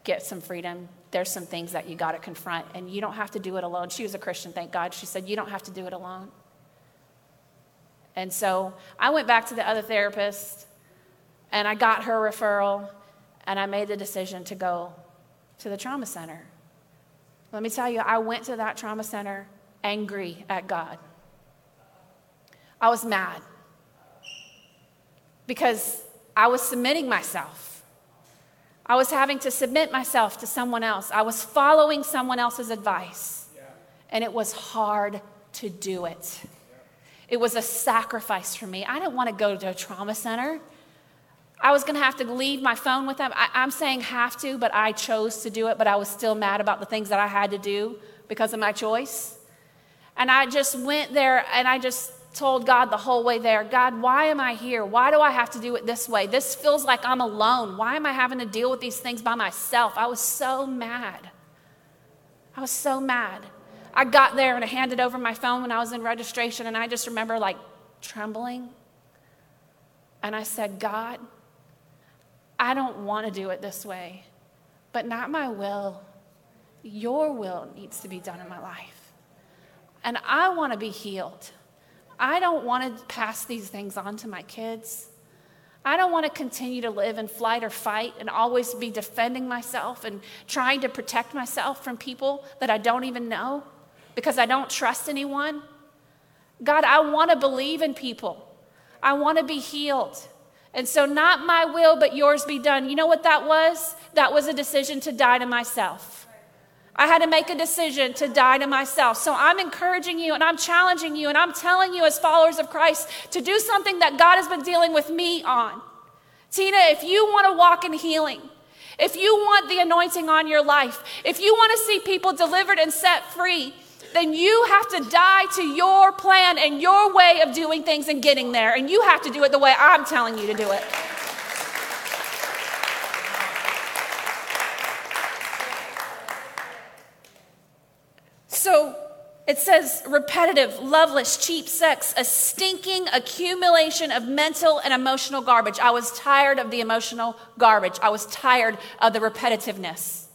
get some freedom, there's some things that you got to confront, and you don't have to do it alone. She was a Christian, thank God. She said, You don't have to do it alone. And so I went back to the other therapist and I got her referral and I made the decision to go to the trauma center. Let me tell you, I went to that trauma center angry at God. I was mad because I was submitting myself. I was having to submit myself to someone else. I was following someone else's advice. And it was hard to do it. It was a sacrifice for me. I didn't want to go to a trauma center. I was going to have to leave my phone with them. I, am saying have to, but I chose to do it, but I was still mad about the things that I had to do because of my choice. And I just went there and I just told God the whole way there God, why am I here? Why do I have to do it this way? This feels like I'm alone. Why am I having to deal with these things by myself? I was so mad. I was so mad. I got there and I handed over my phone when I was in registration, and I just remember like trembling. And I said, God, I don't want to do it this way, but not my will. Your will needs to be done in my life. And I want to be healed. I don't want to pass these things on to my kids. I don't want to continue to live in flight or fight and always be defending myself and trying to protect myself from people that I don't even know because I don't trust anyone. God, I want to believe in people. I want to be healed. And so, not my will, but yours be done. You know what that was? That was a decision to die to myself. I had to make a decision to die to myself. So, I'm encouraging you and I'm challenging you and I'm telling you, as followers of Christ, to do something that God has been dealing with me on. Tina, if you want to walk in healing, if you want the anointing on your life, if you want to see people delivered and set free, then you have to die to your plan and your way of doing things and getting there. And you have to do it the way I'm telling you to do it. So it says repetitive, loveless, cheap sex, a stinking accumulation of mental and emotional garbage. I was tired of the emotional garbage. I was tired of the repetitiveness.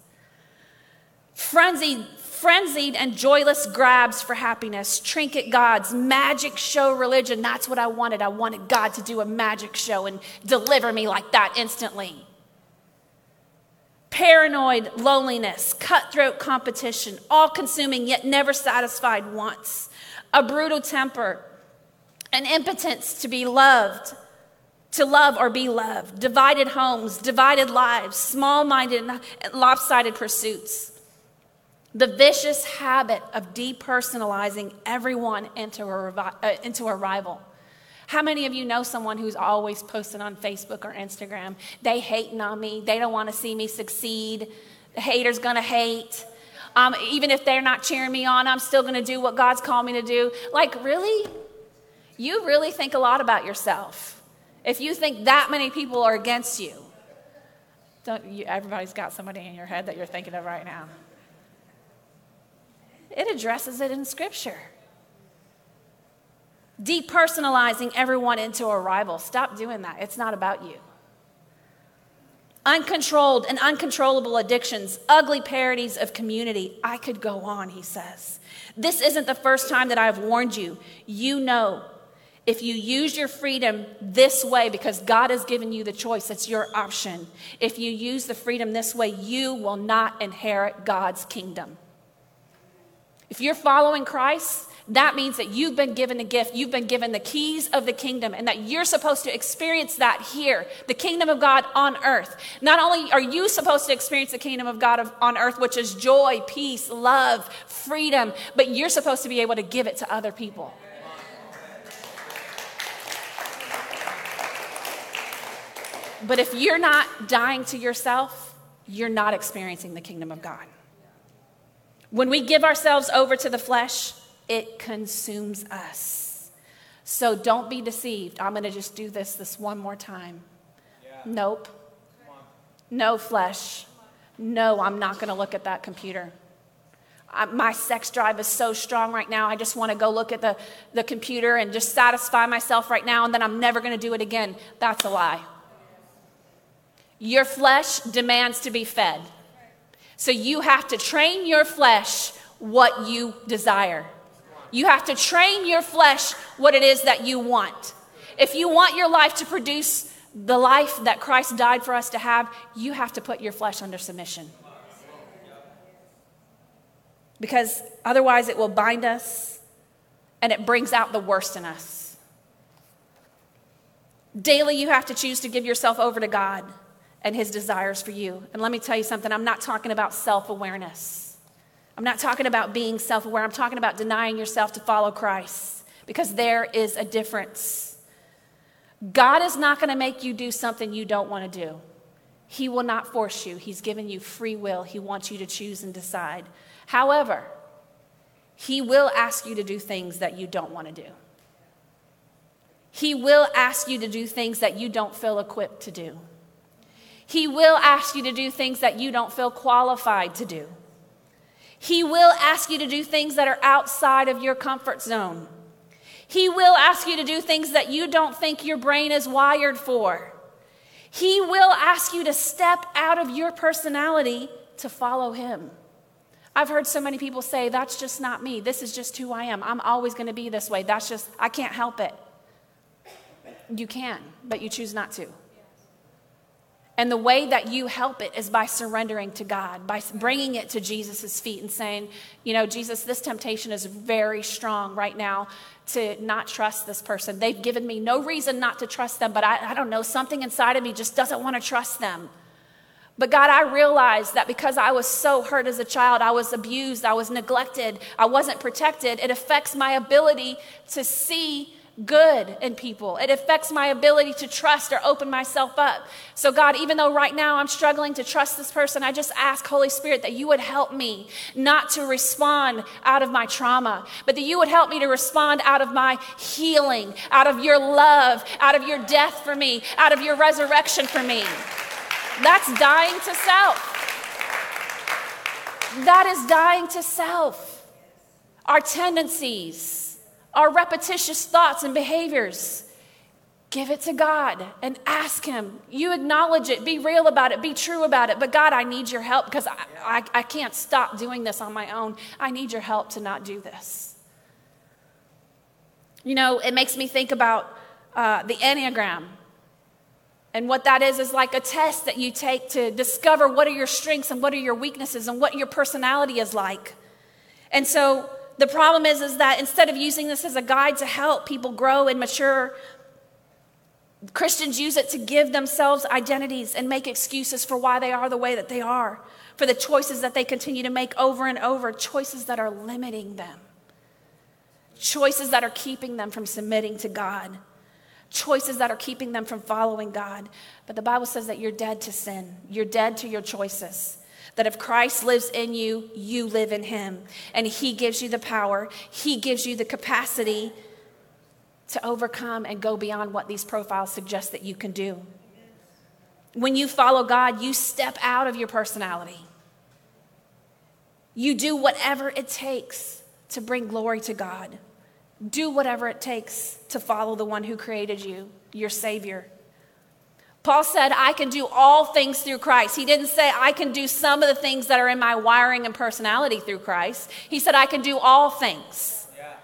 Frenzied frenzied and joyless grabs for happiness, trinket gods, magic show religion. That's what I wanted. I wanted God to do a magic show and deliver me like that instantly. Paranoid loneliness, cutthroat competition, all consuming yet never satisfied wants, a brutal temper, an impotence to be loved, to love or be loved, divided homes, divided lives, small minded, lopsided pursuits the vicious habit of depersonalizing everyone into a, uh, into a rival. How many of you know someone who's always posting on Facebook or Instagram? They hating on me. They don't want to see me succeed. The hater's gonna hate. Um, even if they're not cheering me on, I'm still gonna do what God's called me to do. Like, really? You really think a lot about yourself. If you think that many people are against you, don't you, everybody's got somebody in your head that you're thinking of right now. It addresses it in Scripture. Depersonalizing everyone into a rival. Stop doing that. It's not about you. Uncontrolled and uncontrollable addictions, ugly parodies of community. I could go on, he says. This isn't the first time that I've warned you. You know, if you use your freedom this way, because God has given you the choice, it's your option. If you use the freedom this way, you will not inherit God's kingdom. If you're following Christ, that means that you've been given a gift. You've been given the keys of the kingdom, and that you're supposed to experience that here, the kingdom of God on earth. Not only are you supposed to experience the kingdom of God on earth, which is joy, peace, love, freedom, but you're supposed to be able to give it to other people. But if you're not dying to yourself, you're not experiencing the kingdom of God. When we give ourselves over to the flesh, it consumes us. So don't be deceived. I'm going to just do this this one more time. Yeah. Nope. No flesh. No, I'm not going to look at that computer. I, my sex drive is so strong right now. I just want to go look at the, the computer and just satisfy myself right now, and then I'm never going to do it again. That's a lie. Your flesh demands to be fed. So you have to train your flesh what you desire. You have to train your flesh what it is that you want. If you want your life to produce the life that Christ died for us to have, you have to put your flesh under submission. Because otherwise, it will bind us and it brings out the worst in us. Daily, you have to choose to give yourself over to God and His desires for you. And let me tell you something I'm not talking about self awareness. I'm not talking about being self aware, I'm talking about denying yourself to follow Christ because there is a difference. God is not going to make you do something you don't want to do. He will not force you. He's given you free will. He wants you to choose and decide. However, He will ask you to do things that you don't want to do. He will ask you to do things that you don't feel equipped to do. He will ask you to do things that you don't feel qualified to do. He will ask you to do things that are outside of your comfort zone. He will ask you to do things that you don't think your brain is wired for. He will ask you to step out of your personality to follow Him. I've heard so many people say, That's just not me. This is just who I am. I'm always going to be this way. That's just, I can't help it. You can, but you choose not to. And the way that you help it is by surrendering to God, by bringing it to Jesus' feet and saying, you know, Jesus, this temptation is very strong right now to not trust this person. They've given me no reason not to trust them, but I, I don't know, something inside of me just doesn't want to trust them. But God, I realized that because I was so hurt as a child, I was abused, I was neglected, I wasn't protected, it affects my ability to see good in people. It affects my ability to trust or open myself up. So, God, even though right now I'm struggling to trust this person, I just ask, Holy Spirit, that you would help me not to respond out of my trauma, but that you would help me to respond out of my healing, out of your love, out of your death for me, out of your resurrection for me. That's dying to self. That is dying to self. Our tendencies our repetitious thoughts and behaviors. Give it to God and ask Him. You acknowledge it, be real about it, be true about it. But God, I need your help because I, I, I can't stop doing this on my own. I need your help to not do this. You know, it makes me think about uh, the Enneagram. And what that is, is like a test that you take to discover what are your strengths and what are your weaknesses and what your personality is like. And so the problem is, is that instead of using this as a guide to help people grow and mature, Christians use it to give themselves identities and make excuses for why they are the way that they are, for the choices that they continue to make over and over, choices that are limiting them, choices that are keeping them from submitting to God, choices that are keeping them from following God. But the Bible says that you're dead to sin, you're dead to your choices. That if Christ lives in you, you live in him. And he gives you the power, he gives you the capacity to overcome and go beyond what these profiles suggest that you can do. When you follow God, you step out of your personality. You do whatever it takes to bring glory to God. Do whatever it takes to follow the one who created you, your Savior. Paul said, I can do all things through Christ. He didn't say, I can do some of the things that are in my wiring and personality through Christ. He said, I can do all things. Yeah.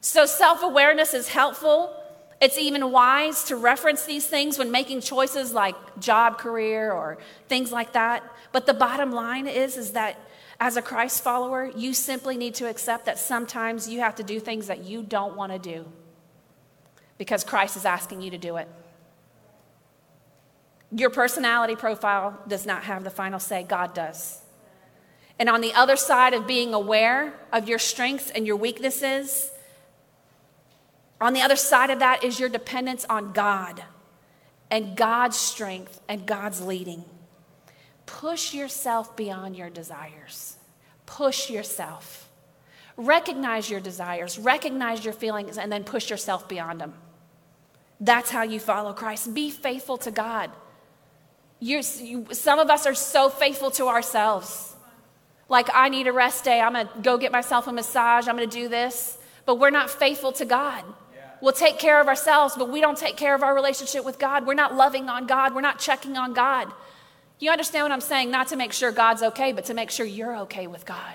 So self awareness is helpful. It's even wise to reference these things when making choices like job, career, or things like that. But the bottom line is, is that as a Christ follower, you simply need to accept that sometimes you have to do things that you don't want to do because Christ is asking you to do it. Your personality profile does not have the final say, God does. And on the other side of being aware of your strengths and your weaknesses, on the other side of that is your dependence on God and God's strength and God's leading. Push yourself beyond your desires. Push yourself. Recognize your desires, recognize your feelings, and then push yourself beyond them. That's how you follow Christ. Be faithful to God. You, some of us are so faithful to ourselves. Like, I need a rest day. I'm going to go get myself a massage. I'm going to do this. But we're not faithful to God. Yeah. We'll take care of ourselves, but we don't take care of our relationship with God. We're not loving on God. We're not checking on God. You understand what I'm saying? Not to make sure God's okay, but to make sure you're okay with God.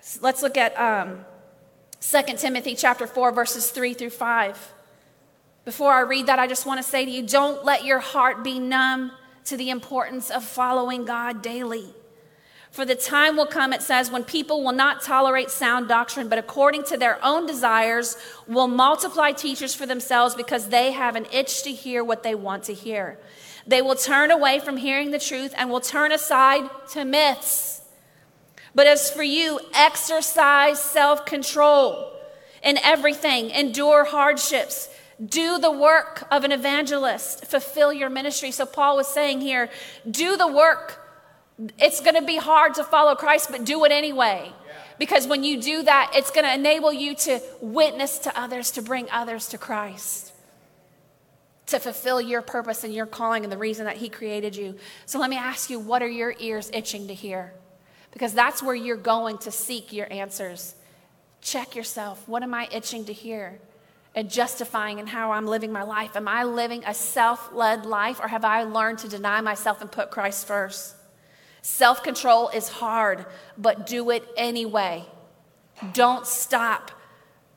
So let's look at um, 2 Timothy chapter 4, verses 3 through 5. Before I read that, I just want to say to you don't let your heart be numb to the importance of following God daily. For the time will come, it says, when people will not tolerate sound doctrine, but according to their own desires will multiply teachers for themselves because they have an itch to hear what they want to hear. They will turn away from hearing the truth and will turn aside to myths. But as for you, exercise self control in everything, endure hardships do the work of an evangelist, fulfill your ministry. So, Paul was saying here, do the work. It's going to be hard to follow Christ, but do it anyway. Because when you do that, it's going to enable you to witness to others, to bring others to Christ, to fulfill your purpose and your calling and the reason that He created you. So, let me ask you, what are your ears itching to hear? Because that's where you're going to seek your answers. Check yourself. What am I itching to hear? And justifying in how I'm living my life. Am I living a self led life or have I learned to deny myself and put Christ first? Self control is hard, but do it anyway. Don't stop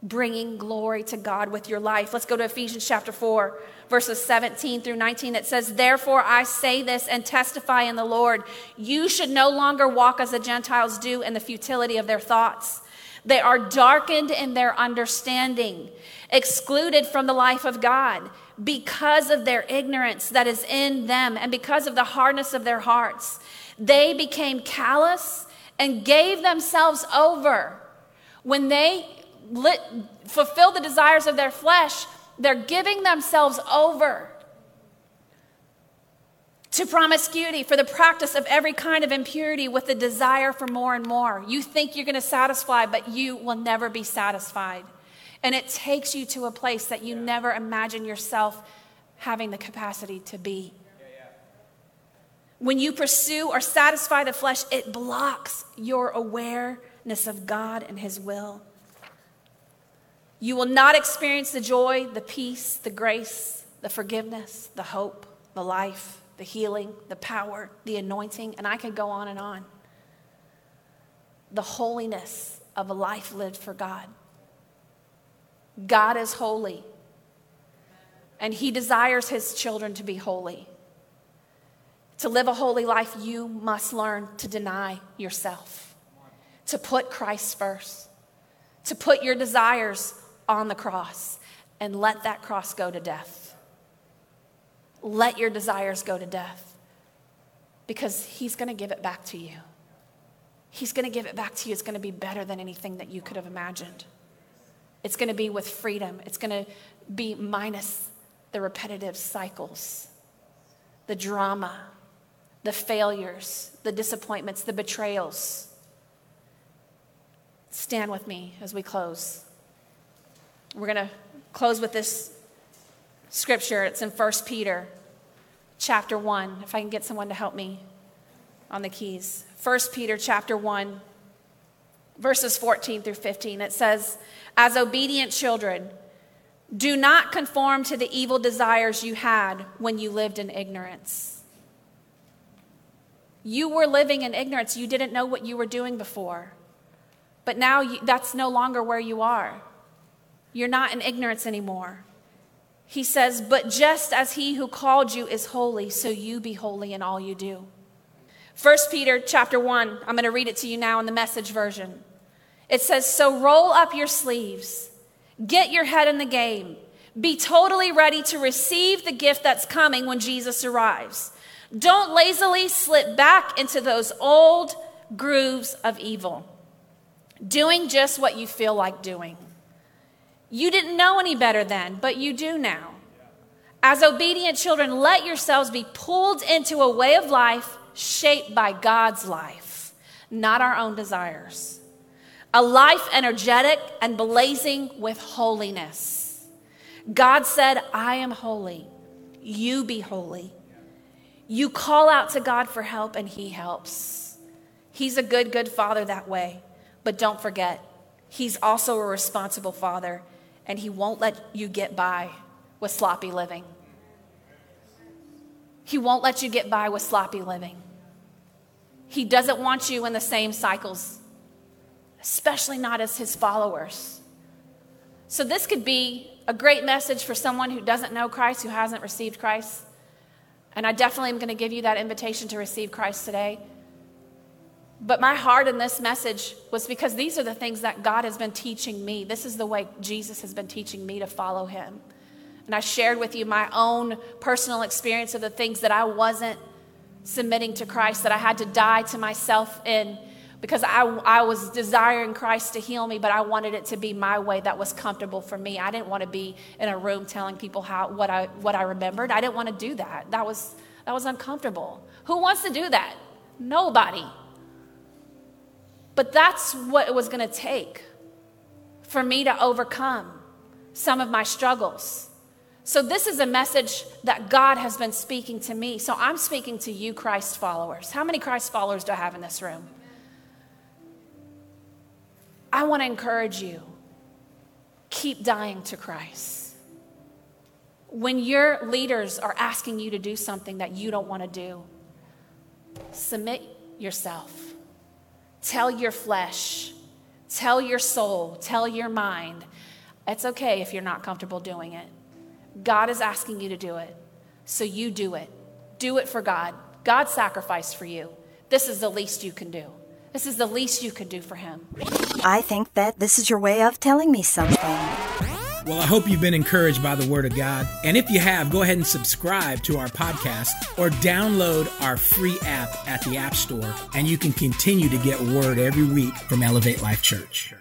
bringing glory to God with your life. Let's go to Ephesians chapter 4, verses 17 through 19. It says, Therefore I say this and testify in the Lord, you should no longer walk as the Gentiles do in the futility of their thoughts. They are darkened in their understanding, excluded from the life of God because of their ignorance that is in them and because of the hardness of their hearts. They became callous and gave themselves over. When they lit, fulfill the desires of their flesh, they're giving themselves over to promiscuity, for the practice of every kind of impurity with the desire for more and more. You think you're going to satisfy, but you will never be satisfied. And it takes you to a place that you never imagine yourself having the capacity to be. When you pursue or satisfy the flesh, it blocks your awareness of God and His will. You will not experience the joy, the peace, the grace, the forgiveness, the hope, the life the healing, the power, the anointing, and I could go on and on. The holiness of a life lived for God. God is holy, and He desires His children to be holy. To live a holy life, you must learn to deny yourself, to put Christ first, to put your desires on the cross, and let that cross go to death let your desires go to death because He's going to give it back to you. He's going to give it back to you. It's going to be better than anything that you could have imagined. It's going to be with freedom. It's going to be minus the repetitive cycles, the drama, the failures, the disappointments, the betrayals. Stand with me as we close. We're going to close with this scripture. It's in 1 Peter chapter 1. If I can get someone to help me on the keys. 1 Peter chapter 1 verses 14 through 15. It says, As obedient children, do not conform to the evil desires you had when you lived in ignorance. You were living in ignorance. You didn't know what you were doing before. But now you, that's no longer where you are. You're not in ignorance anymore. He says, But just as he who called you is holy, so you be holy in all you do. 1 Peter chapter 1, I'm going to read it to you now in the message version. It says, So roll up your sleeves, get your head in the game, be totally ready to receive the gift that's coming when Jesus arrives. Don't lazily slip back into those old grooves of evil, doing just what you feel like doing. You didn't know any better then, but you do now. As obedient children, let yourselves be pulled into a way of life shaped by God's life, not our own desires. A life energetic and blazing with holiness. God said, I am holy. You be holy. You call out to God for help, and He helps. He's a good, good father that way. But don't forget, He's also a responsible father and He won't let you get by with sloppy living. He won't let you get by with sloppy living. He doesn't want you in the same cycles, especially not as His followers. So, this could be a great message for someone who doesn't know Christ, who hasn't received Christ. And I definitely am going to give you that invitation to receive Christ today. But my heart in this message was because these are the things that God has been teaching me. This is the way Jesus has been teaching me to follow him. And I shared with you my own personal experience of the things that I wasn't submitting to Christ, that I had to die to myself in because I, I was desiring Christ to heal me, but I wanted it to be my way that was comfortable for me. I didn't want to be in a room telling people how, what, I, what I remembered. I didn't want to do that. That was, that was uncomfortable. Who wants to do that? Nobody. But that's what it was going to take for me to overcome some of my struggles. So, this is a message that God has been speaking to me. So, I'm speaking to you, Christ followers. How many Christ followers do I have in this room? I want to encourage you keep dying to Christ. When your leaders are asking you to do something that you don't want to do, submit yourself. Tell your flesh, tell your soul, tell your mind. It's okay if you're not comfortable doing it. God is asking you to do it, so you do it. Do it for God. God sacrificed for you. This is the least you can do. This is the least you can do for Him. I think that this is your way of telling me something. Well, I hope you've been encouraged by the Word of God. And if you have, go ahead and subscribe to our podcast or download our free app at the App Store, and you can continue to get Word every week from Elevate Life Church.